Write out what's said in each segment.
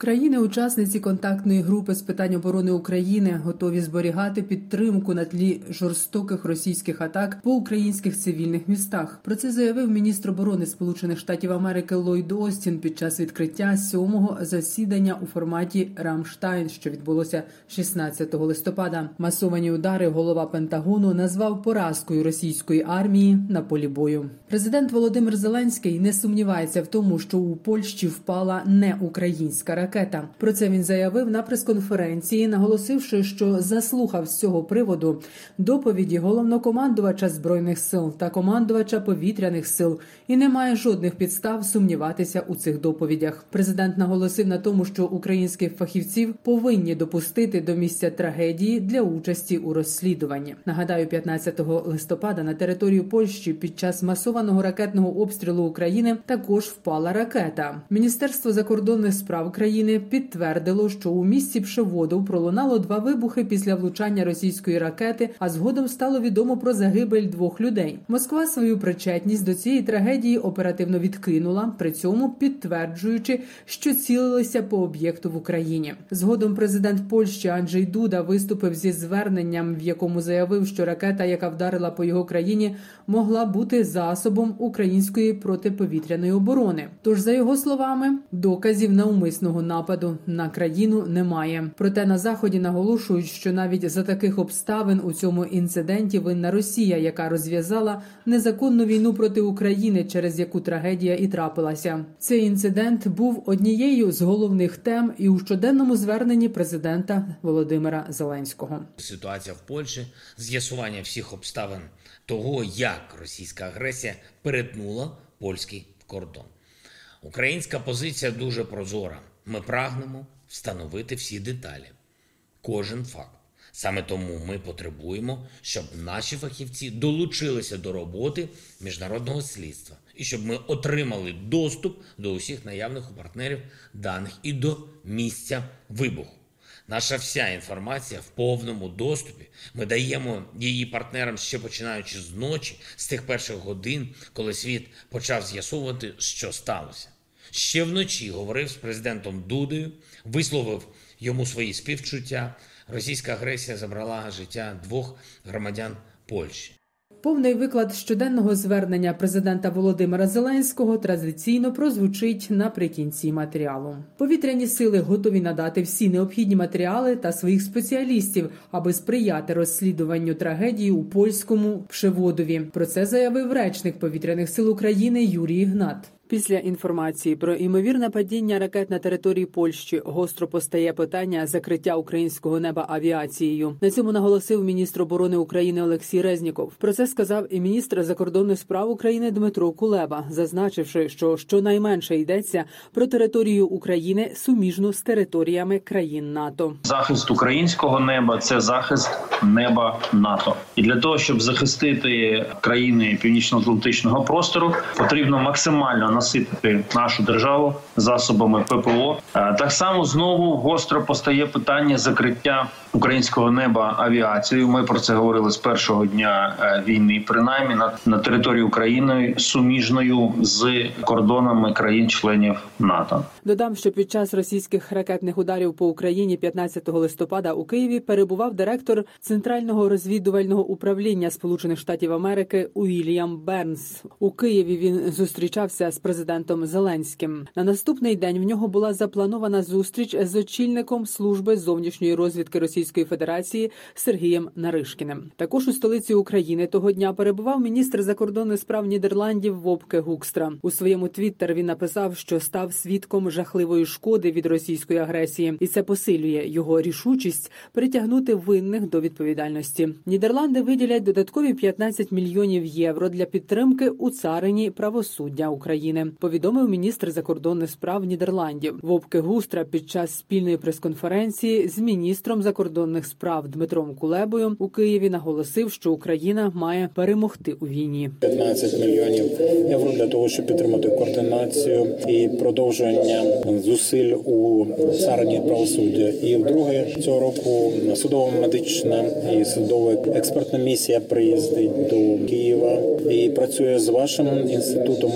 Країни-учасниці контактної групи з питань оборони України готові зберігати підтримку на тлі жорстоких російських атак по українських цивільних містах. Про це заявив міністр оборони Сполучених Штатів Америки Ллойд Остін під час відкриття сьомого засідання у форматі Рамштайн, що відбулося 16 листопада. Масовані удари голова Пентагону назвав поразкою російської армії на полі бою. Президент Володимир Зеленський не сумнівається в тому, що у Польщі впала не українська ракета. Про це він заявив на прес-конференції, наголосивши, що заслухав з цього приводу доповіді головнокомандувача збройних сил та командувача повітряних сил і не має жодних підстав сумніватися у цих доповідях. Президент наголосив на тому, що українських фахівців повинні допустити до місця трагедії для участі у розслідуванні. Нагадаю, 15 листопада на територію Польщі під час масованого ракетного обстрілу України також впала ракета. Міністерство закордонних справ країни підтвердило, що у місті Пшеводов пролунало два вибухи після влучання російської ракети, а згодом стало відомо про загибель двох людей. Москва свою причетність до цієї трагедії оперативно відкинула, при цьому підтверджуючи, що цілилися по об'єкту в Україні. Згодом президент Польщі Анджей Дуда виступив зі зверненням, в якому заявив, що ракета, яка вдарила по його країні, могла бути засобом української протиповітряної оборони. Тож, за його словами, доказів навмисного нападу на країну немає. Проте на заході наголошують, що навіть за таких обставин у цьому інциденті винна Росія, яка розв'язала незаконну війну проти України, через яку трагедія і трапилася. Цей інцидент був однією з головних тем і у щоденному зверненні президента Володимира Зеленського. Ситуація в Польщі, з'ясування всіх обставин того, як російська агресія перетнула польський кордон. Українська позиція дуже прозора. Ми прагнемо встановити всі деталі, кожен факт. Саме тому ми потребуємо, щоб наші фахівці долучилися до роботи міжнародного слідства і щоб ми отримали доступ до усіх наявних у партнерів даних і до місця вибуху. Наша вся інформація в повному доступі. Ми даємо її партнерам ще починаючи з ночі, з тих перших годин, коли світ почав з'ясовувати, що сталося. Ще вночі говорив з президентом Дудою, висловив йому свої співчуття. Російська агресія забрала життя двох громадян Польщі. Повний виклад щоденного звернення президента Володимира Зеленського традиційно прозвучить наприкінці матеріалу. Повітряні сили готові надати всі необхідні матеріали та своїх спеціалістів, аби сприяти розслідуванню трагедії у польському Пшеводові. Про це заявив речник повітряних сил України Юрій Ігнат. Після інформації про імовірне падіння ракет на території Польщі гостро постає питання закриття українського неба авіацією. На цьому наголосив міністр оборони України Олексій Резніков. Про це сказав і міністр закордонних справ України Дмитро Кулеба, зазначивши, що щонайменше йдеться про територію України суміжну з територіями країн НАТО. Захист українського неба це захист неба НАТО, і для того, щоб захистити країни північно-атлантичного простору, потрібно максимально наситити нашу державу засобами ППО. Так само знову гостро постає питання закриття українського неба авіацією. Ми про це говорили з першого дня війни, принаймні на, на території України суміжною з кордонами країн-членів НАТО. Додам, що під час російських ракетних ударів по Україні 15 листопада у Києві перебував директор центрального розвідувального управління Сполучених Штатів Америки Уільям Бернс. У Києві він зустрічався з президентом Зеленським. На наступний день в нього була запланована зустріч з очільником служби зовнішньої розвідки Російської Федерації Сергієм Наришкіним. Також у столиці України того дня перебував міністр закордонних справ Нідерландів Вовке Гукстра. У своєму твіттер він написав, що став свідком жахливої шкоди від російської агресії, і це посилює його рішучість притягнути винних до відповідальності. Нідерланди виділять додаткові 15 мільйонів євро для підтримки у царині правосуддя України. України. Повідомив міністр закордонних справ Нідерландів Вовке Густра під час спільної прес-конференції з міністром закордонних справ Дмитром Кулебою у Києві наголосив, що Україна має перемогти у війні. 15 мільйонів євро для того, щоб підтримати координацію і продовження зусиль у царині правосуддя. І вдруге цього року судово-медична і судова експертна місія приїздить до Києва і працює з вашим інститутом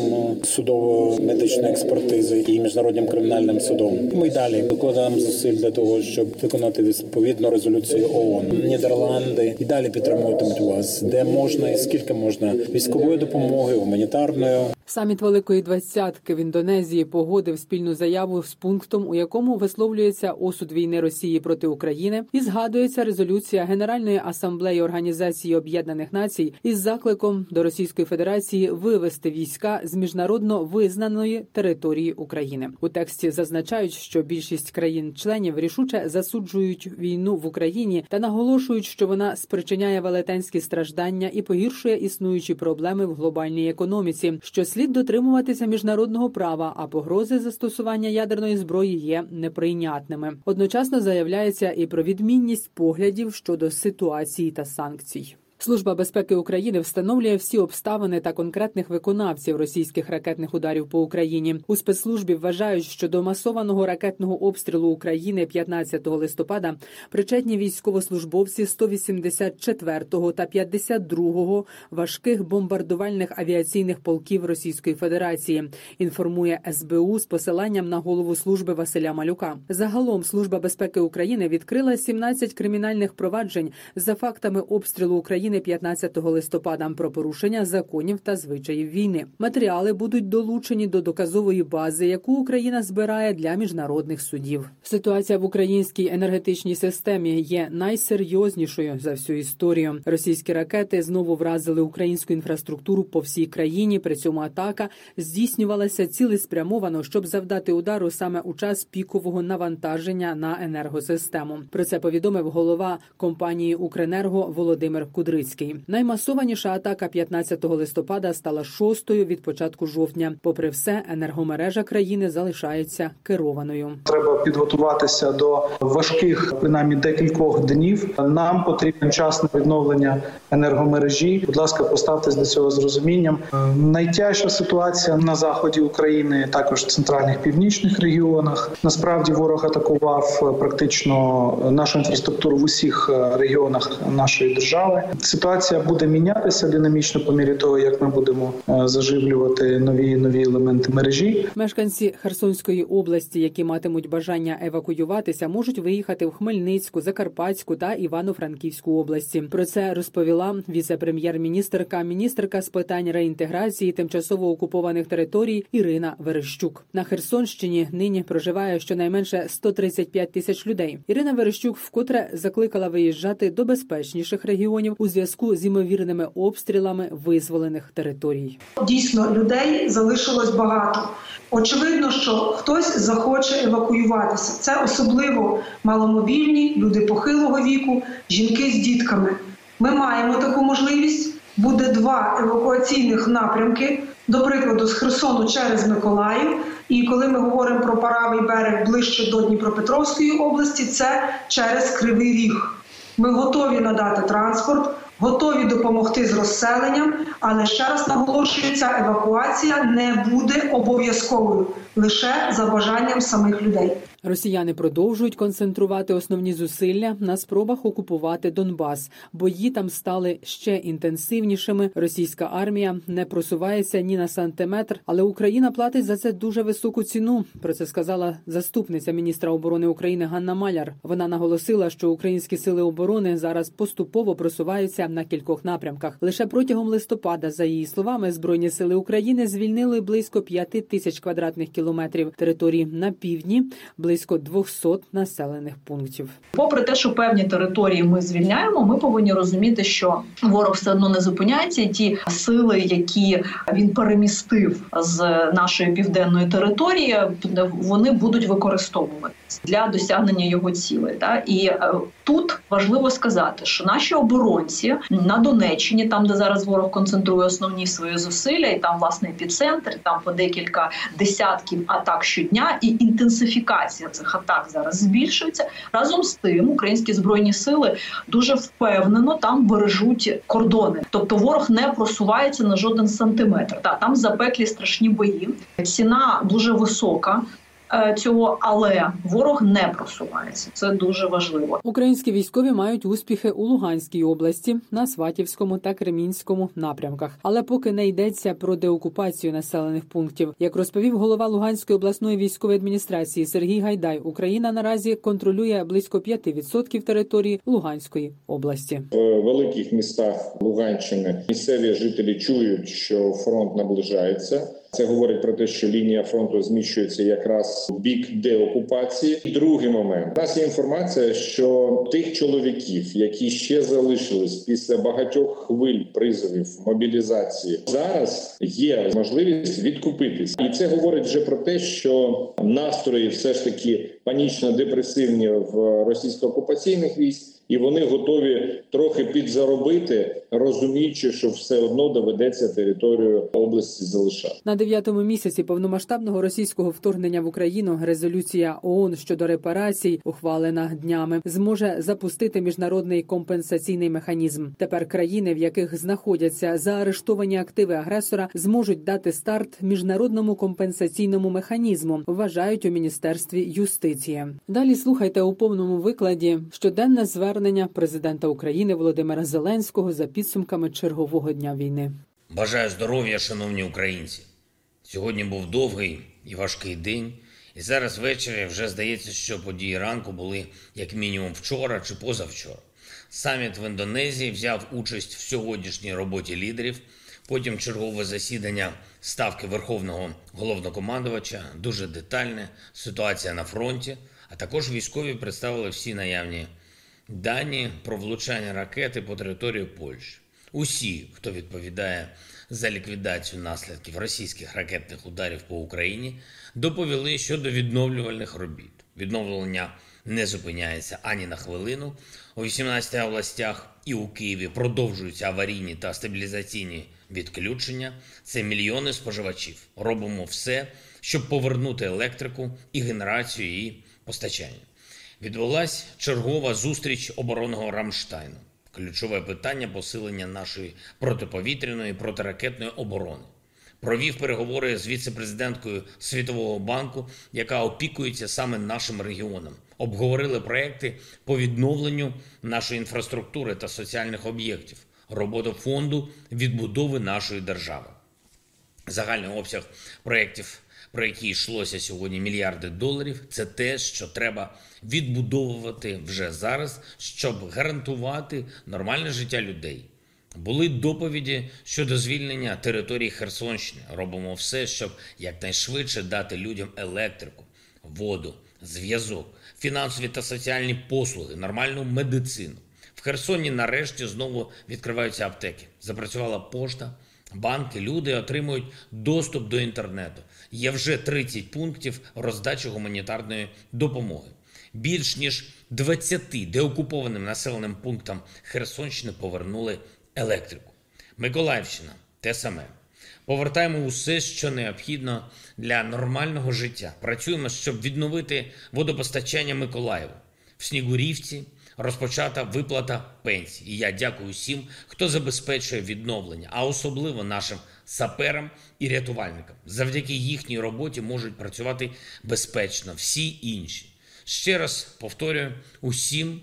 судово-медичної експертизи і міжнародним кримінальним судом. Ми й далі докладаємо зусиль для того, щоб виконати відповідну резолюцію ООН. Нідерланди і далі підтримуватимуть вас, де можна і скільки можна військової допомоги, гуманітарної. Саміт Великої Двадцятки в Індонезії погодив спільну заяву з пунктом, у якому висловлюється осуд війни Росії проти України, і згадується резолюція Генеральної асамблеї Організації Об'єднаних Націй із закликом до Російської Федерації вивести війська з міжнародно визнаної території України. У тексті зазначають, що більшість країн-членів рішуче засуджують війну в Україні та наголошують, що вона спричиняє велетенські страждання і погіршує існуючі проблеми в глобальній економіці. що слід дотримуватися міжнародного права, а погрози застосування ядерної зброї є неприйнятними. Одночасно заявляється і про відмінність поглядів щодо ситуації та санкцій. Служба безпеки України встановлює всі обставини та конкретних виконавців російських ракетних ударів по Україні. У спецслужбі вважають, що до масованого ракетного обстрілу України 15 листопада причетні військовослужбовці 184-го та 52-го важких бомбардувальних авіаційних полків Російської Федерації. Інформує СБУ з посиланням на голову служби Василя Малюка. Загалом служба безпеки України відкрила 17 кримінальних проваджень за фактами обстрілу України 15 листопада про порушення законів та звичаїв війни. Матеріали будуть долучені до доказової бази, яку Україна збирає для міжнародних судів. Ситуація в українській енергетичній системі є найсерйознішою за всю історію. Російські ракети знову вразили українську інфраструктуру по всій країні. При цьому атака здійснювалася цілеспрямовано, щоб завдати удару саме у час пікового навантаження на енергосистему. Про це повідомив голова компанії Укренерго Володимир Кудрицький. Наймасованіша атака 15 листопада стала шостою від початку жовтня. Попри все, енергомережа країни залишається керованою. Треба підготуватися до важких принаймні декількох днів. Нам потрібен час на відновлення енергомережі. Будь ласка, поставтесь до цього з розумінням. Найтяжча ситуація на заході України, також в центральних північних регіонах. Насправді ворог атакував практично нашу інфраструктуру в усіх регіонах нашої держави. Ситуація буде мінятися динамічно по мірі того, як ми будемо заживлювати нові нові елементи мережі. Мешканці Херсонської області, які матимуть бажання евакуюватися, можуть виїхати в Хмельницьку, Закарпатську та Івано-Франківську області. Про це розповіла віце-прем'єр-міністерка, міністерка з питань реінтеграції тимчасово окупованих територій Ірина Верещук. На Херсонщині нині проживає щонайменше 135 тисяч людей. Ірина Верещук вкотре закликала виїжджати до безпечніших регіонів у зв'язку з імовірними обстрілами визволених територій. Дійсно, людей залишилось багато. Очевидно, що хтось захоче евакуюватися. Це особливо маломобільні, люди похилого віку, жінки з дітками. Ми маємо таку можливість. Буде два евакуаційних напрямки, до прикладу, з Херсону через Миколаїв. І коли ми говоримо про правий берег ближче до Дніпропетровської області, це через Кривий Ріг. Ми готові надати транспорт, готові допомогти з розселенням, але ще раз наголошую, ця евакуація не буде обов'язковою лише за бажанням самих людей. Росіяни продовжують концентрувати основні зусилля на спробах окупувати Донбас. Бої там стали ще інтенсивнішими. Російська армія не просувається ні на сантиметр, але Україна платить за це дуже високу ціну. Про це сказала заступниця міністра оборони України Ганна Маляр. Вона наголосила, що українські сили оборони зараз поступово просуваються на кількох напрямках. Лише протягом листопада, за її словами, збройні сили України звільнили близько п'яти тисяч квадратних кілометрів території на півдні. близько близько 200 населених пунктів. Попри те, що певні території ми звільняємо, ми повинні розуміти, що ворог все одно не зупиняється. Ті сили, які він перемістив з нашої південної території, вони будуть використовуватися для досягнення його цілей. Та і е, тут важливо сказати, що наші оборонці на Донеччині, там де зараз ворог концентрує основні свої зусилля, і там власне епіцентр, там по декілька десятків атак щодня, і інтенсифікація цих атак зараз збільшується. Разом з тим, українські збройні сили дуже впевнено там бережуть кордони, тобто ворог не просувається на жоден сантиметр. Та там запеклі страшні бої. Ціна дуже висока. Е, цього, але ворог не просувається. Це дуже важливо. Українські військові мають успіхи у Луганській області на Сватівському та Кремінському напрямках, але поки не йдеться про деокупацію населених пунктів. Як розповів голова Луганської обласної військової адміністрації Сергій Гайдай, Україна наразі контролює близько 5% території Луганської області. В великих містах Луганщини місцеві жителі чують, що фронт наближається. Це говорить про те, що лінія фронту зміщується якраз в бік деокупації. Другий момент У нас є інформація, що тих чоловіків, які ще залишились після багатьох хвиль призовів мобілізації, зараз є можливість відкупитись, і це говорить вже про те, що настрої все ж таки панічно депресивні в російсько-окупаційних військ і вони готові трохи підзаробити, розуміючи, що все одно доведеться територію області залишати на дев'ятому місяці повномасштабного російського вторгнення в Україну. Резолюція ООН щодо репарацій, ухвалена днями, зможе запустити міжнародний компенсаційний механізм. Тепер країни, в яких знаходяться заарештовані активи агресора, зможуть дати старт міжнародному компенсаційному механізму. Вважають у міністерстві юстиції. Далі слухайте у повному викладі щоденне звернення президента України Володимира Зеленського за підсумками чергового дня війни. Бажаю здоров'я, шановні українці. Сьогодні був довгий і важкий день, і зараз ввечері вже здається, що події ранку були як мінімум вчора чи позавчора. Саміт в Індонезії взяв участь в сьогоднішній роботі лідерів. Потім чергове засідання ставки Верховного головнокомандувача, дуже детальне ситуація на фронті. А також військові представили всі наявні дані про влучання ракети по території Польщі. Усі, хто відповідає за ліквідацію наслідків російських ракетних ударів по Україні, доповіли щодо відновлювальних робіт. Відновлення не зупиняється ані на хвилину. У 18 областях і у Києві продовжуються аварійні та стабілізаційні відключення. Це мільйони споживачів. Робимо все, щоб повернути електрику і генерацію і постачання відбулася чергова зустріч оборонного Рамштайну. Ключове питання посилення нашої протиповітряної протиракетної оборони. Провів переговори з віце-президенткою Світового банку, яка опікується саме нашим регіоном. Обговорили проекти по відновленню нашої інфраструктури та соціальних об'єктів, роботу фонду відбудови нашої держави. Загальний обсяг проєктів про які йшлося сьогодні мільярди доларів, це те, що треба відбудовувати вже зараз, щоб гарантувати нормальне життя людей. Були доповіді щодо звільнення території Херсонщини. Робимо все, щоб якнайшвидше дати людям електрику, воду, зв'язок, фінансові та соціальні послуги, нормальну медицину. В Херсоні нарешті знову відкриваються аптеки. Запрацювала пошта, банки, люди отримують доступ до інтернету. Є вже 30 пунктів роздачі гуманітарної допомоги. Більш ніж 20 деокупованим населеним пунктам Херсонщини повернули електрику. Миколаївщина те саме. Повертаємо усе, що необхідно для нормального життя. Працюємо, щоб відновити водопостачання Миколаєву в Снігурівці, розпочата виплата пенсій. І я дякую всім, хто забезпечує відновлення, а особливо нашим саперам і рятувальникам. Завдяки їхній роботі можуть працювати безпечно всі інші. Ще раз повторюю усім.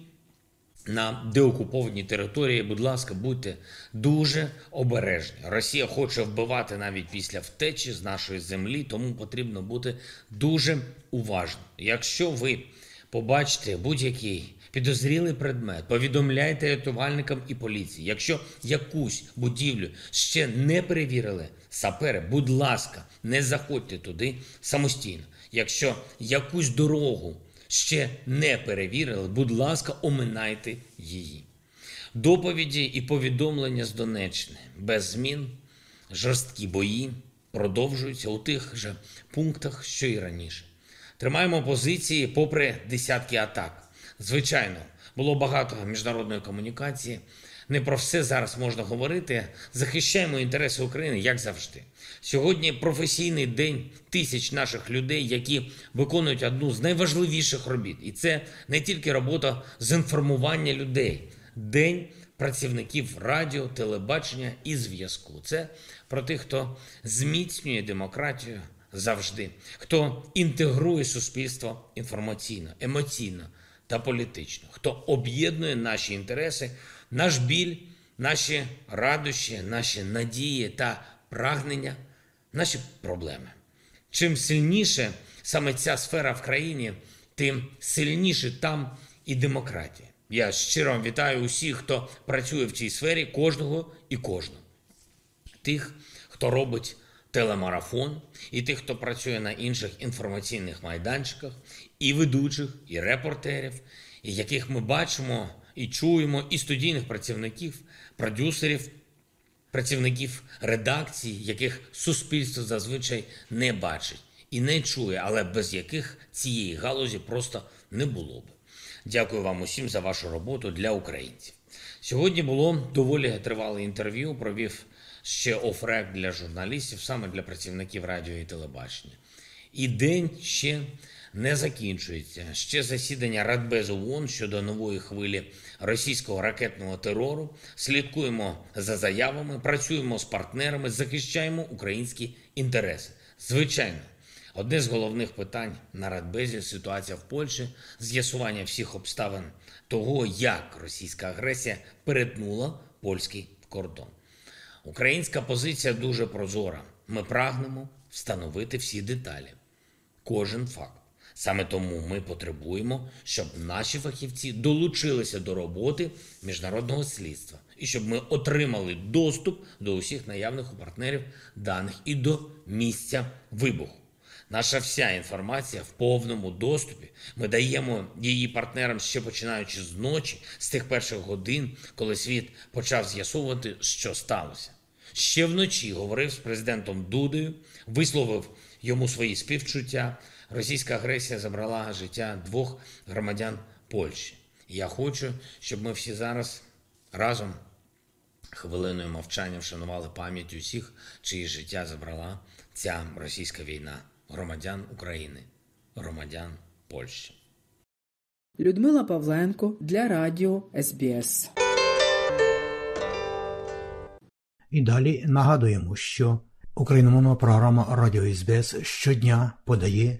На деокупованій території, будь ласка, будьте дуже обережні. Росія хоче вбивати навіть після втечі з нашої землі, тому потрібно бути дуже уважним. Якщо ви побачите будь-який підозрілий предмет, повідомляйте рятувальникам і поліції. Якщо якусь будівлю ще не перевірили сапери, будь ласка, не заходьте туди самостійно. Якщо якусь дорогу ще не перевірили, будь ласка, оминайте її. Доповіді і повідомлення з Донеччини без змін, жорсткі бої продовжуються у тих же пунктах, що і раніше. Тримаємо позиції попри десятки атак. Звичайно, було багато міжнародної комунікації. Не про все зараз можна говорити. Захищаємо інтереси України, як завжди. Сьогодні професійний день тисяч наших людей, які виконують одну з найважливіших робіт, і це не тільки робота з інформування людей, день працівників радіо, телебачення і зв'язку. Це про тих, хто зміцнює демократію завжди, хто інтегрує суспільство інформаційно, емоційно та політично, хто об'єднує наші інтереси, наш біль, наші радощі, наші надії та прагнення, наші проблеми. Чим сильніше саме ця сфера в країні, тим сильніше там і демократія. Я щиро вітаю усіх, хто працює в цій сфері, кожного і кожного. Тих, хто робить телемарафон, і тих, хто працює на інших інформаційних майданчиках, і ведучих, і репортерів, і яких ми бачимо і чуємо, і студійних працівників, продюсерів, працівників редакцій, яких суспільство зазвичай не бачить і не чує, але без яких цієї галузі просто не було б. Дякую вам усім за вашу роботу для українців. Сьогодні було доволі тривале інтерв'ю. Провів ще офрек для журналістів, саме для працівників радіо і телебачення. І день ще не закінчується. Ще засідання Радбезу ООН щодо нової хвилі російського ракетного терору. Слідкуємо за заявами, працюємо з партнерами, захищаємо українські інтереси. Звичайно. Одне з головних питань на Радбезі ситуація в Польщі, з'ясування всіх обставин того, як російська агресія перетнула польський кордон. Українська позиція дуже прозора. Ми прагнемо встановити всі деталі, кожен факт. Саме тому ми потребуємо, щоб наші фахівці долучилися до роботи міжнародного слідства і щоб ми отримали доступ до усіх наявних у партнерів даних і до місця вибуху. Наша вся інформація в повному доступі. Ми даємо її партнерам ще починаючи з ночі, з тих перших годин, коли світ почав з'ясовувати, що сталося. Ще вночі говорив з президентом Дудою, висловив йому свої співчуття. Російська агресія забрала життя двох громадян Польщі. Я хочу, щоб ми всі зараз разом хвилиною мовчання вшанували пам'ять усіх, чиї життя забрала ця російська війна громадян України, громадян Польщі. Людмила Павленко для Радіо СБС. І далі нагадуємо, що україномовна програма Радіо СБС щодня подає